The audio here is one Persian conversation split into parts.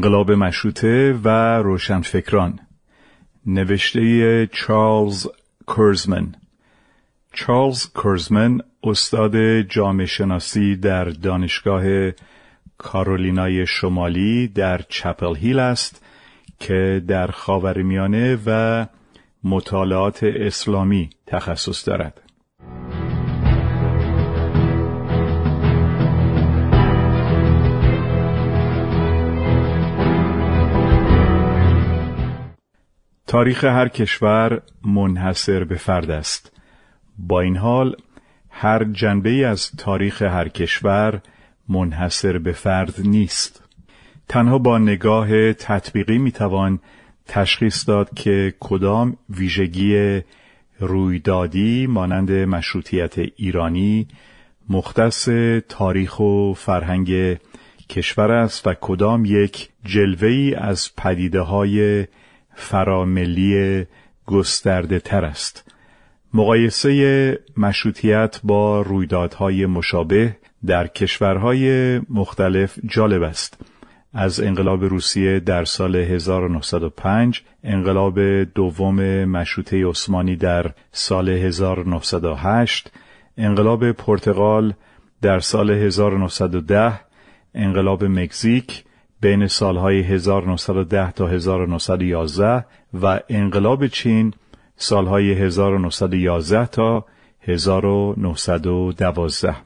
انقلاب مشروطه و روشنفکران نوشته چارلز کرزمن چارلز کرزمن استاد جامعه شناسی در دانشگاه کارولینای شمالی در چپل هیل است که در خاورمیانه و مطالعات اسلامی تخصص دارد. تاریخ هر کشور منحصر به فرد است. با این حال هر جنبه از تاریخ هر کشور منحصر به فرد نیست. تنها با نگاه تطبیقی می‌توان تشخیص داد که کدام ویژگی رویدادی مانند مشروطیت ایرانی مختص تاریخ و فرهنگ کشور است و کدام یک جلوهی از پدیده های فراملی گسترده تر است. مقایسه مشروطیت با رویدادهای مشابه در کشورهای مختلف جالب است. از انقلاب روسیه در سال 1905 انقلاب دوم مشروطه عثمانی در سال 1908 انقلاب پرتغال در سال 1910 انقلاب مکزیک بین سالهای 1910 تا 1911 و انقلاب چین سالهای 1911 تا 1912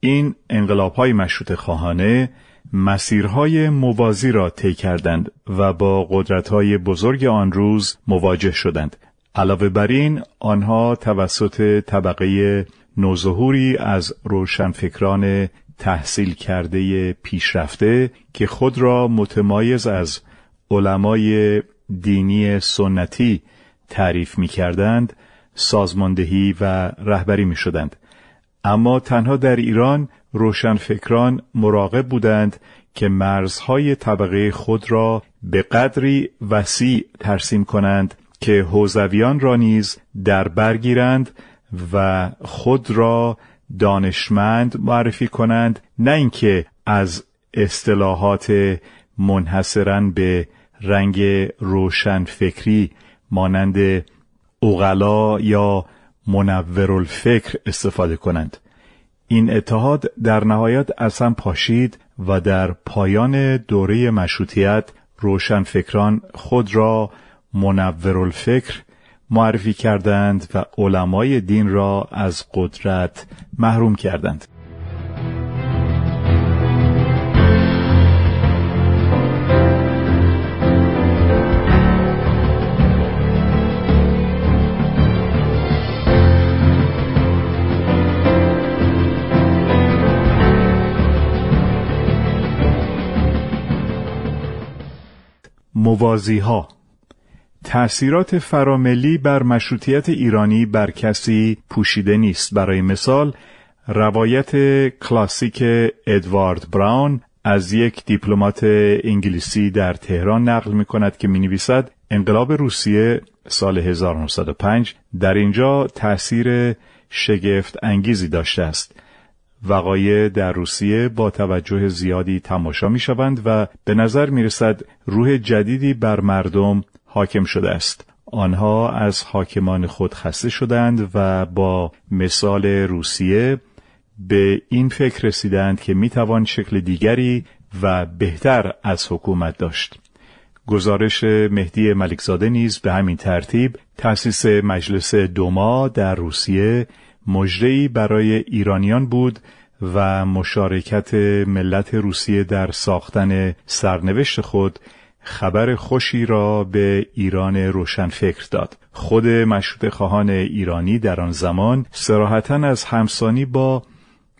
این انقلاب های مشروط خواهانه مسیرهای موازی را طی کردند و با قدرتهای بزرگ آن روز مواجه شدند. علاوه بر این آنها توسط طبقه نوظهوری از روشنفکران تحصیل کرده پیشرفته که خود را متمایز از علمای دینی سنتی تعریف می کردند سازماندهی و رهبری می شدند. اما تنها در ایران روشنفکران مراقب بودند که مرزهای طبقه خود را به قدری وسیع ترسیم کنند که حوزویان را نیز در برگیرند و خود را دانشمند معرفی کنند نه اینکه از اصطلاحات منحصرا به رنگ روشن فکری مانند اوغلا یا منور الفکر استفاده کنند. این اتحاد در نهایت اصلا پاشید و در پایان دوره مشروطیت روشنفکران خود را منور الفکر معرفی کردند و علمای دین را از قدرت محروم کردند. موازی ها تأثیرات فراملی بر مشروطیت ایرانی بر کسی پوشیده نیست. برای مثال روایت کلاسیک ادوارد براون از یک دیپلمات انگلیسی در تهران نقل می کند که می نویسد انقلاب روسیه سال 1905 در اینجا تأثیر شگفت انگیزی داشته است. وقایع در روسیه با توجه زیادی تماشا می شوند و به نظر می رسد روح جدیدی بر مردم حاکم شده است. آنها از حاکمان خود خسته شدند و با مثال روسیه به این فکر رسیدند که می توان شکل دیگری و بهتر از حکومت داشت. گزارش مهدی ملکزاده نیز به همین ترتیب تأسیس مجلس دوما در روسیه مجری برای ایرانیان بود و مشارکت ملت روسیه در ساختن سرنوشت خود خبر خوشی را به ایران روشنفکر داد. خود مشروط خواهان ایرانی در آن زمان سراحتا از همسانی با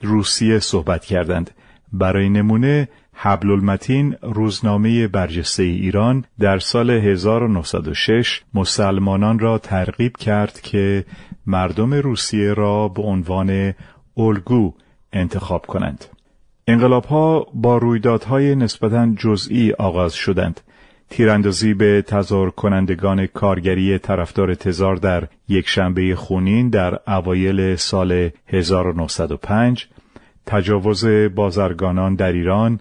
روسیه صحبت کردند. برای نمونه حبل المتین روزنامه برجسته ایران در سال 1906 مسلمانان را ترغیب کرد که مردم روسیه را به عنوان الگو انتخاب کنند. انقلاب ها با رویدادهای نسبتا جزئی آغاز شدند. تیراندازی به تظاهر کنندگان کارگری طرفدار تزار در یک شنبه خونین در اوایل سال 1905 تجاوز بازرگانان در ایران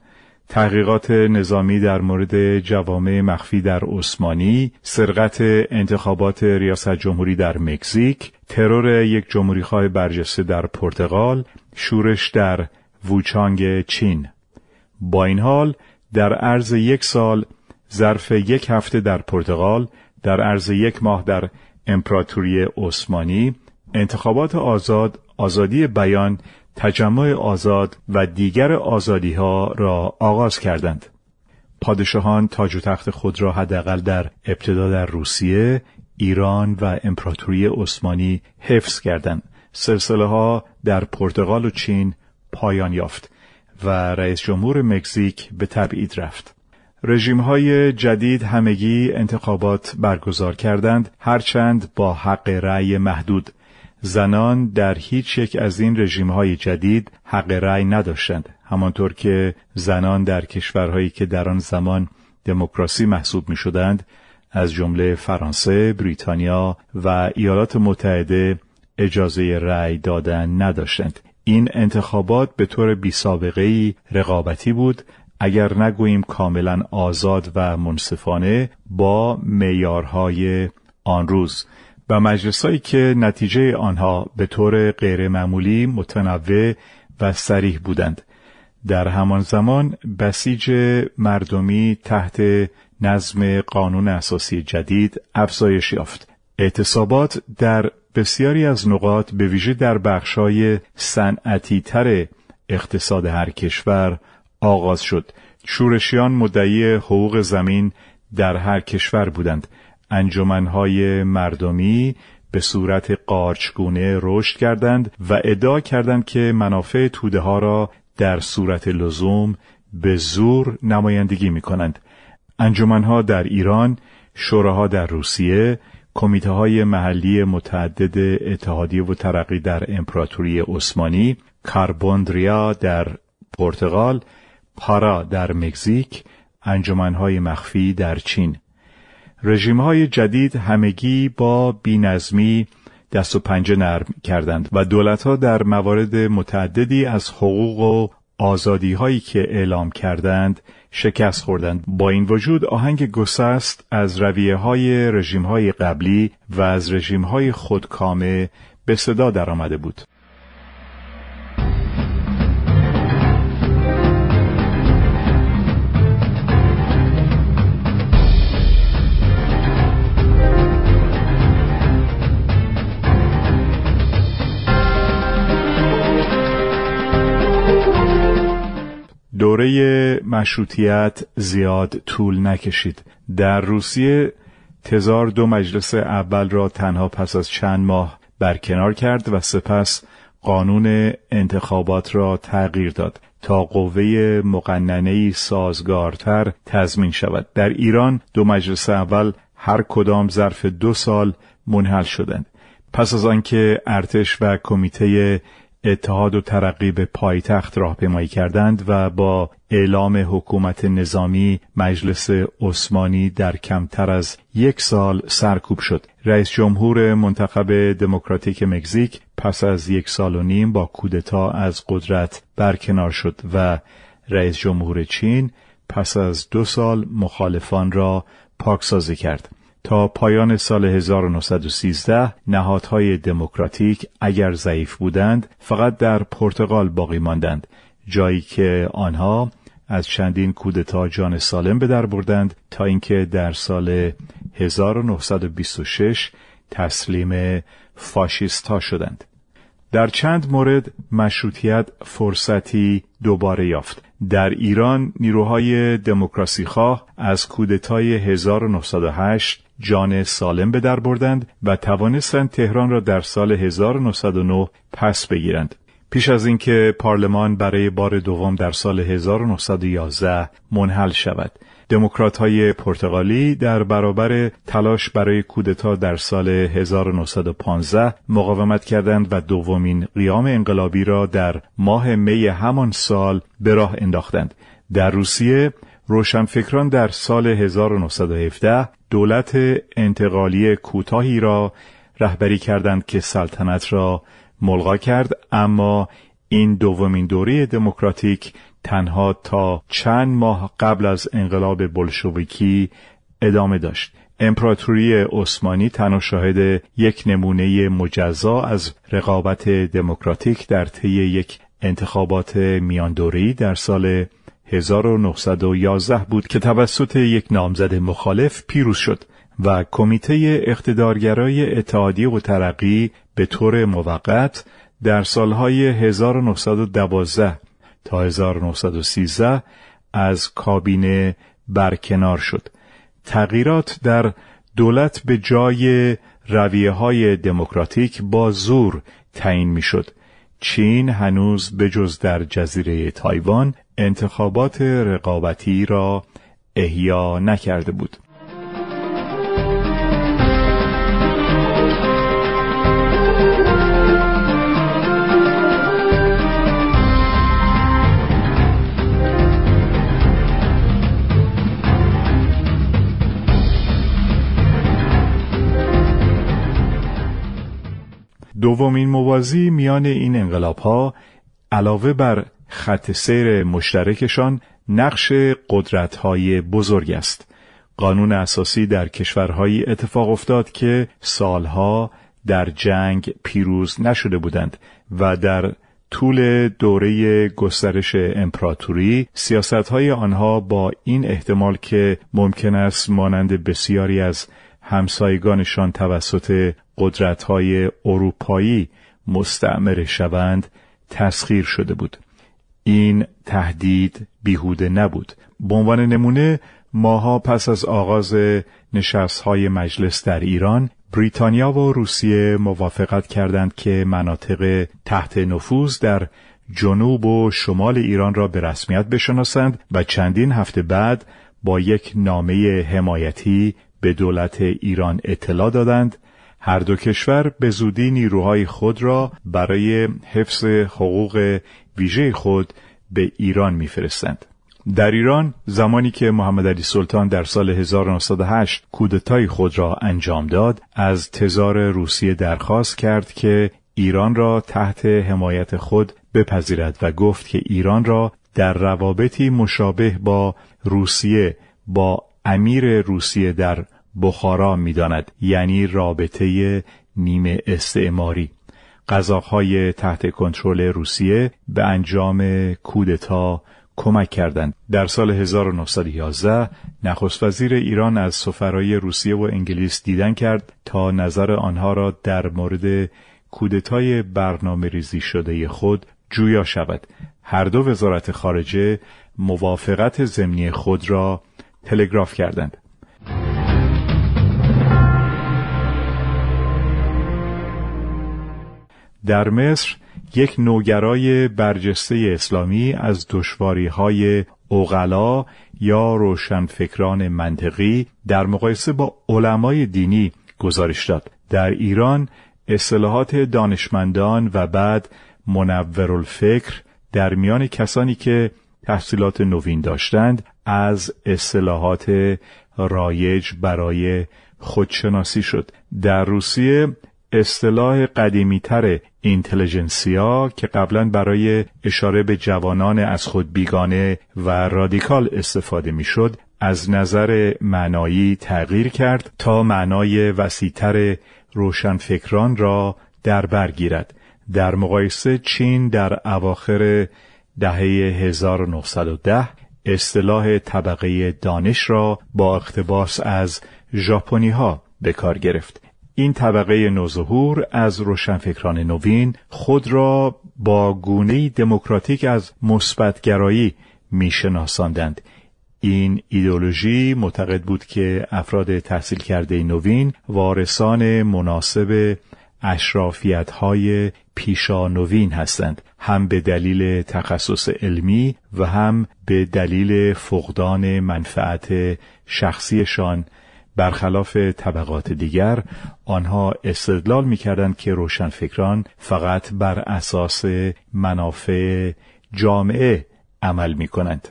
تحقیقات نظامی در مورد جوامع مخفی در عثمانی، سرقت انتخابات ریاست جمهوری در مکزیک، ترور یک جمهوریخواه برجسته در پرتغال، شورش در ووچانگ چین. با این حال در عرض یک سال ظرف یک هفته در پرتغال در عرض یک ماه در امپراتوری عثمانی. انتخابات آزاد آزادی بیان تجمع آزاد و دیگر آزادی ها را آغاز کردند. پادشاهان تاج و تخت خود را حداقل در ابتدا در روسیه ایران و امپراتوری عثمانی حفظ کردند. سلسله ها در پرتغال و چین پایان یافت و رئیس جمهور مکزیک به تبعید رفت. رژیم های جدید همگی انتخابات برگزار کردند هرچند با حق رأی محدود زنان در هیچ یک از این رژیم های جدید حق رأی نداشتند همانطور که زنان در کشورهایی که در آن زمان دموکراسی محسوب می شدند از جمله فرانسه، بریتانیا و ایالات متحده اجازه رأی دادن نداشتند. این انتخابات به طور بی سابقه رقابتی بود اگر نگوییم کاملا آزاد و منصفانه با میارهای آن روز. و مجلسایی که نتیجه آنها به طور غیرمعمولی متنوع و سریح بودند. در همان زمان بسیج مردمی تحت نظم قانون اساسی جدید افزایش یافت. اعتصابات در بسیاری از نقاط به ویژه در بخشای صنعتی تر اقتصاد هر کشور آغاز شد شورشیان مدعی حقوق زمین در هر کشور بودند انجمنهای مردمی به صورت قارچگونه رشد کردند و ادعا کردند که منافع توده ها را در صورت لزوم به زور نمایندگی می کنند. انجمنها در ایران، شوراها در روسیه، کمیته های محلی متعدد اتحادیه و ترقی در امپراتوری عثمانی، کاربوندریا در پرتغال، پارا در مکزیک، انجمنهای مخفی در چین. رژیم های جدید همگی با بینظمی دست و پنجه نرم کردند و دولتها در موارد متعددی از حقوق و آزادی هایی که اعلام کردند شکست خوردند با این وجود آهنگ گسست از رویه های رژیم های قبلی و از رژیم های خودکامه به صدا درآمده بود دوره مشروطیت زیاد طول نکشید. در روسیه تزار دو مجلس اول را تنها پس از چند ماه برکنار کرد و سپس قانون انتخابات را تغییر داد تا قوه مقننه سازگارتر تضمین شود. در ایران دو مجلس اول هر کدام ظرف دو سال منحل شدند. پس از آنکه ارتش و کمیته اتحاد و ترقی به پایتخت راهپیمایی کردند و با اعلام حکومت نظامی مجلس عثمانی در کمتر از یک سال سرکوب شد. رئیس جمهور منتخب دموکراتیک مکزیک پس از یک سال و نیم با کودتا از قدرت برکنار شد و رئیس جمهور چین پس از دو سال مخالفان را پاکسازی کرد. تا پایان سال 1913 نهادهای دموکراتیک اگر ضعیف بودند فقط در پرتغال باقی ماندند جایی که آنها از چندین کودتا جان سالم به در بردند تا اینکه در سال 1926 تسلیم فاشیست شدند. در چند مورد مشروطیت فرصتی دوباره یافت. در ایران نیروهای دموکراسی خواه از کودتای 1908 جان سالم به در بردند و توانستند تهران را در سال 1909 پس بگیرند. پیش از اینکه پارلمان برای بار دوم در سال 1911 منحل شود دموکرات های پرتغالی در برابر تلاش برای کودتا در سال 1915 مقاومت کردند و دومین قیام انقلابی را در ماه می همان سال به راه انداختند. در روسیه روشنفکران در سال 1917 دولت انتقالی کوتاهی را رهبری کردند که سلطنت را ملغا کرد اما این دومین دوره دموکراتیک تنها تا چند ماه قبل از انقلاب بلشویکی ادامه داشت. امپراتوری عثمانی تنها شاهد یک نمونه مجزا از رقابت دموکراتیک در طی یک انتخابات میاندوره‌ای در سال 1911 بود که توسط یک نامزد مخالف پیروز شد و کمیته اقتدارگرای اتحادیه و ترقی به طور موقت در سالهای 1912 تا 1913 از کابینه برکنار شد. تغییرات در دولت به جای رویه های دموکراتیک با زور تعیین می‌شد. چین هنوز به جز در جزیره تایوان انتخابات رقابتی را احیا نکرده بود. دومین موازی میان این انقلاب ها علاوه بر خط سیر مشترکشان نقش قدرت های بزرگ است. قانون اساسی در کشورهایی اتفاق افتاد که سالها در جنگ پیروز نشده بودند و در طول دوره گسترش امپراتوری سیاست های آنها با این احتمال که ممکن است مانند بسیاری از همسایگانشان توسط قدرت‌های اروپایی مستعمر شوند تسخیر شده بود. این تهدید بیهوده نبود. به عنوان نمونه ماها پس از آغاز نشستهای مجلس در ایران بریتانیا و روسیه موافقت کردند که مناطق تحت نفوذ در جنوب و شمال ایران را به رسمیت بشناسند و چندین هفته بعد با یک نامه حمایتی به دولت ایران اطلاع دادند هر دو کشور به زودی نیروهای خود را برای حفظ حقوق ویژه خود به ایران میفرستند. در ایران زمانی که محمد علی سلطان در سال 1908 کودتای خود را انجام داد از تزار روسیه درخواست کرد که ایران را تحت حمایت خود بپذیرد و گفت که ایران را در روابطی مشابه با روسیه با امیر روسیه در بخارا می‌داند یعنی رابطه نیمه استعماری قزاقهای تحت کنترل روسیه به انجام کودتا کمک کردند. در سال 1911 نخست وزیر ایران از سفرای روسیه و انگلیس دیدن کرد تا نظر آنها را در مورد کودتای برنامه ریزی شده خود جویا شود. هر دو وزارت خارجه موافقت ضمنی خود را تلگراف کردند. در مصر یک نوگرای برجسته اسلامی از دشواری های اوغلا یا روشنفکران منطقی در مقایسه با علمای دینی گزارش داد. در ایران اصطلاحات دانشمندان و بعد منورالفکر در میان کسانی که تحصیلات نوین داشتند از اصطلاحات رایج برای خودشناسی شد. در روسیه اصطلاح قدیمیتر اینتلیجنسیا که قبلا برای اشاره به جوانان از خود بیگانه و رادیکال استفاده می‌شد از نظر معنایی تغییر کرد تا معنای وسیعتر روشنفکران را در بر گیرد. در مقایسه چین در اواخر دهه 1910 اصطلاح طبقه دانش را با اقتباس از ژاپنی ها به کار گرفت. این طبقه نوظهور از روشنفکران نوین خود را با گونه دموکراتیک از مثبتگرایی میشناساندند. این ایدولوژی معتقد بود که افراد تحصیل کرده نوین وارثان مناسب اشرافیت های پیشانوین هستند. هم به دلیل تخصص علمی و هم به دلیل فقدان منفعت شخصیشان. برخلاف طبقات دیگر آنها استدلال می‌کردند که روشنفکران فقط بر اساس منافع جامعه عمل می کنند.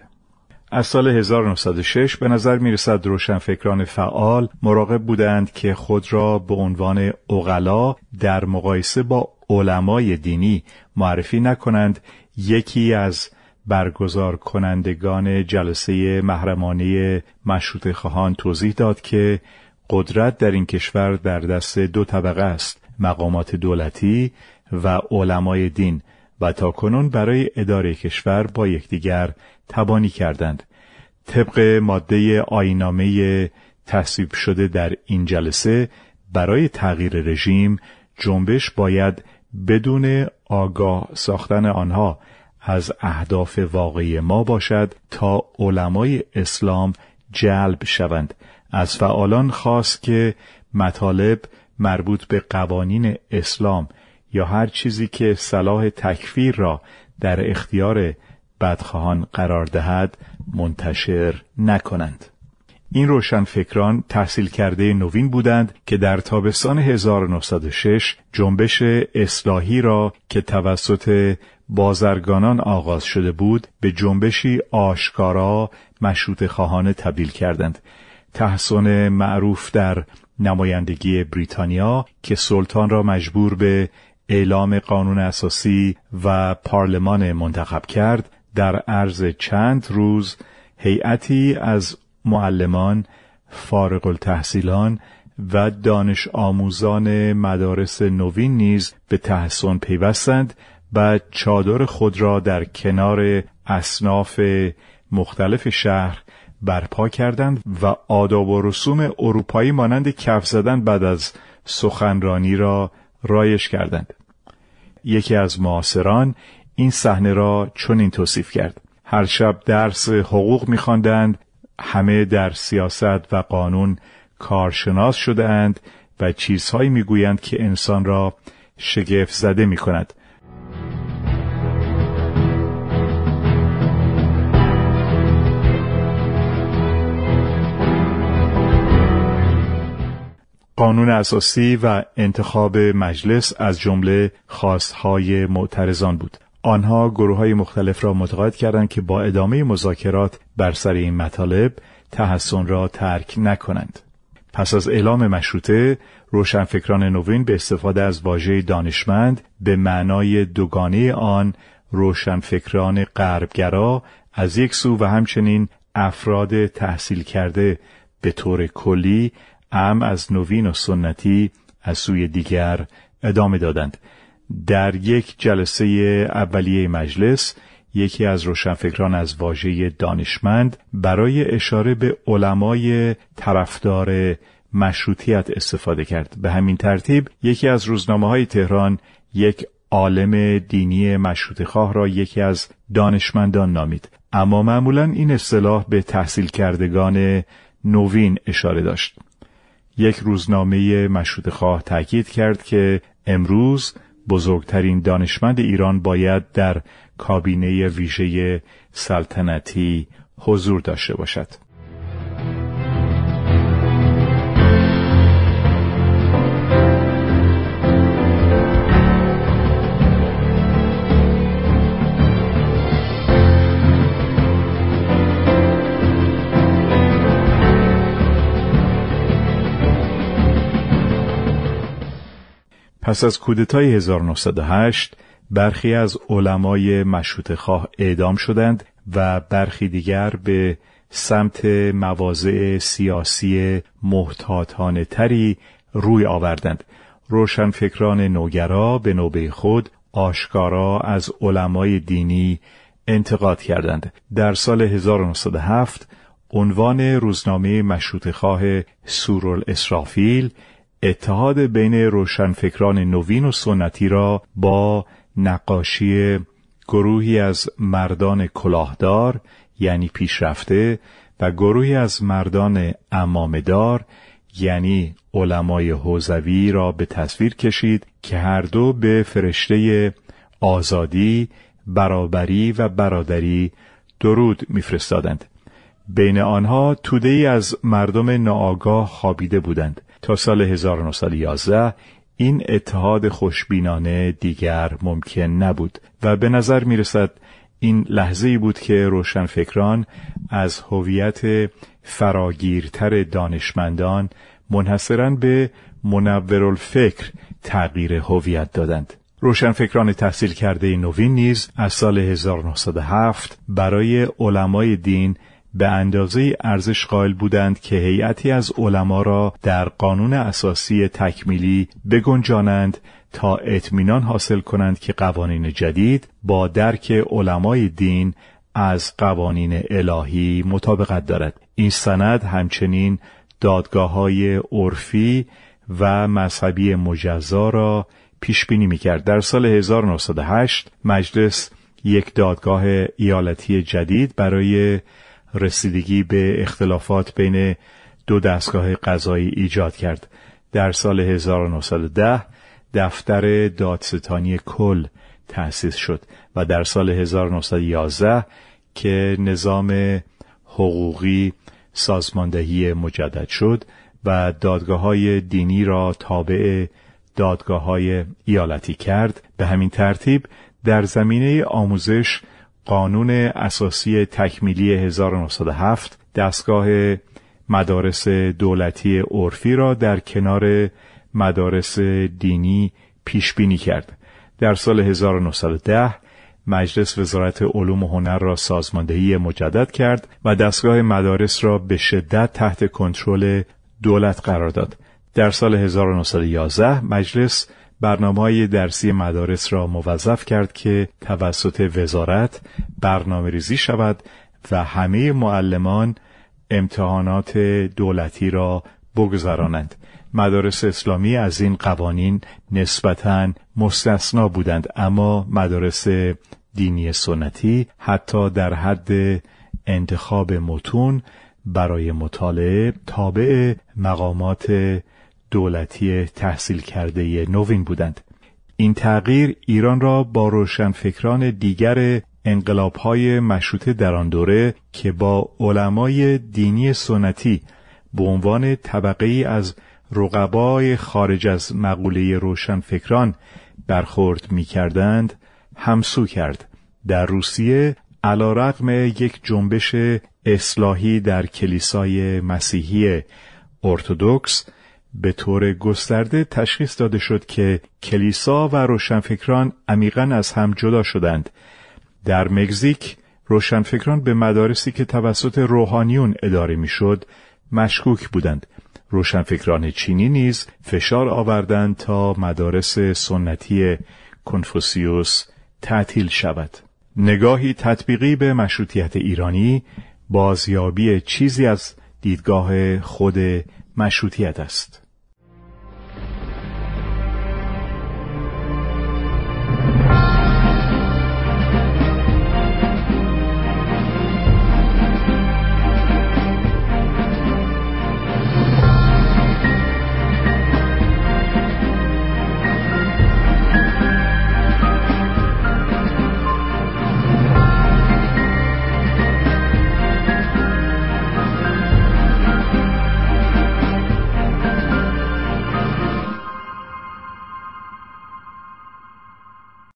از سال 1906 به نظر می رسد روشنفکران فعال مراقب بودند که خود را به عنوان اغلا در مقایسه با علمای دینی معرفی نکنند یکی از برگزار کنندگان جلسه محرمانه مشروط خواهان توضیح داد که قدرت در این کشور در دست دو طبقه است مقامات دولتی و علمای دین و تا کنون برای اداره کشور با یکدیگر تبانی کردند. طبق ماده آینامه تصویب شده در این جلسه برای تغییر رژیم جنبش باید بدون آگاه ساختن آنها از اهداف واقعی ما باشد تا علمای اسلام جلب شوند. از فعالان خواست که مطالب مربوط به قوانین اسلام یا هر چیزی که صلاح تکفیر را در اختیار بدخواهان قرار دهد منتشر نکنند. این روشنفکران تحصیل کرده نوین بودند که در تابستان 1906 جنبش اصلاحی را که توسط بازرگانان آغاز شده بود به جنبشی آشکارا مشروط خواهانه تبدیل کردند. تحسن معروف در نمایندگی بریتانیا که سلطان را مجبور به اعلام قانون اساسی و پارلمان منتخب کرد در عرض چند روز هیئتی از معلمان فارغ التحصیلان و دانش آموزان مدارس نوین نیز به تحسن پیوستند و چادر خود را در کنار اصناف مختلف شهر برپا کردند و آداب و رسوم اروپایی مانند کف زدن بعد از سخنرانی را رایش کردند. یکی از معاصران این صحنه را چنین توصیف کرد. هر شب درس حقوق می‌خواندند، همه در سیاست و قانون کارشناس شده اند و چیزهایی می‌گویند که انسان را شگفت زده می کند. قانون اساسی و انتخاب مجلس از جمله خواستهای معترضان بود. آنها گروه های مختلف را متقاعد کردند که با ادامه مذاکرات بر سر این مطالب تحسن را ترک نکنند. پس از اعلام مشروطه روشنفکران نوین به استفاده از واژه دانشمند به معنای دوگانه آن روشنفکران غربگرا از یک سو و همچنین افراد تحصیل کرده به طور کلی ام از نوین و سنتی از سوی دیگر ادامه دادند. در یک جلسه اولیه مجلس یکی از روشنفکران از واژه دانشمند برای اشاره به علمای طرفدار مشروطیت استفاده کرد. به همین ترتیب یکی از روزنامه های تهران یک عالم دینی مشروط خواه را یکی از دانشمندان نامید. اما معمولا این اصطلاح به تحصیل کردگان نوین اشاره داشت. یک روزنامه مشروط خواه تاکید کرد که امروز بزرگترین دانشمند ایران باید در کابینه ویژه سلطنتی حضور داشته باشد. پس از کودتای 1908 برخی از علمای مشروط خواه اعدام شدند و برخی دیگر به سمت مواضع سیاسی محتاطانه تری روی آوردند. روشنفکران نوگرا به نوبه خود آشکارا از علمای دینی انتقاد کردند. در سال 1907 عنوان روزنامه مشروط خواه سورل اسرافیل اتحاد بین روشنفکران نوین و سنتی را با نقاشی گروهی از مردان کلاهدار یعنی پیشرفته و گروهی از مردان امامدار یعنی علمای حوزوی را به تصویر کشید که هر دو به فرشته آزادی، برابری و برادری درود میفرستادند. بین آنها توده از مردم ناآگاه خوابیده بودند تا سال 1911 این اتحاد خوشبینانه دیگر ممکن نبود و به نظر می رسد این لحظه بود که روشنفکران از هویت فراگیرتر دانشمندان منحصرا به منورالفکر تغییر هویت دادند. روشنفکران تحصیل کرده نوین نیز از سال 1907 برای علمای دین به اندازه ارزش قائل بودند که هیئتی از علما را در قانون اساسی تکمیلی بگنجانند تا اطمینان حاصل کنند که قوانین جدید با درک علمای دین از قوانین الهی مطابقت دارد این سند همچنین دادگاه های عرفی و مذهبی مجزا را پیش بینی می کرد. در سال 1908 مجلس یک دادگاه ایالتی جدید برای رسیدگی به اختلافات بین دو دستگاه قضایی ایجاد کرد. در سال 1910 دفتر دادستانی کل تأسیس شد و در سال 1911 که نظام حقوقی سازماندهی مجدد شد و دادگاه های دینی را تابع دادگاه های ایالتی کرد به همین ترتیب در زمینه آموزش قانون اساسی تکمیلی 1907 دستگاه مدارس دولتی عرفی را در کنار مدارس دینی پیش بینی کرد. در سال 1910 مجلس وزارت علوم و هنر را سازماندهی مجدد کرد و دستگاه مدارس را به شدت تحت کنترل دولت قرار داد. در سال 1911 مجلس برنامه درسی مدارس را موظف کرد که توسط وزارت برنامه ریزی شود و همه معلمان امتحانات دولتی را بگذرانند. مدارس اسلامی از این قوانین نسبتا مستثنا بودند اما مدارس دینی سنتی حتی در حد انتخاب متون برای مطالعه تابع مقامات دولتی تحصیل کرده نوین بودند این تغییر ایران را با روشنفکران دیگر انقلابهای مشروطه در آن دوره که با علمای دینی سنتی به عنوان طبقه ای از رقبای خارج از مقوله روشنفکران برخورد می کردند همسو کرد. در روسیه علا رقم یک جنبش اصلاحی در کلیسای مسیحی ارتودکس به طور گسترده تشخیص داده شد که کلیسا و روشنفکران عمیقا از هم جدا شدند. در مکزیک روشنفکران به مدارسی که توسط روحانیون اداره می‌شد مشکوک بودند. روشنفکران چینی نیز فشار آوردند تا مدارس سنتی کنفوسیوس تعطیل شود. نگاهی تطبیقی به مشروطیت ایرانی بازیابی چیزی از دیدگاه خود مشروطیت است.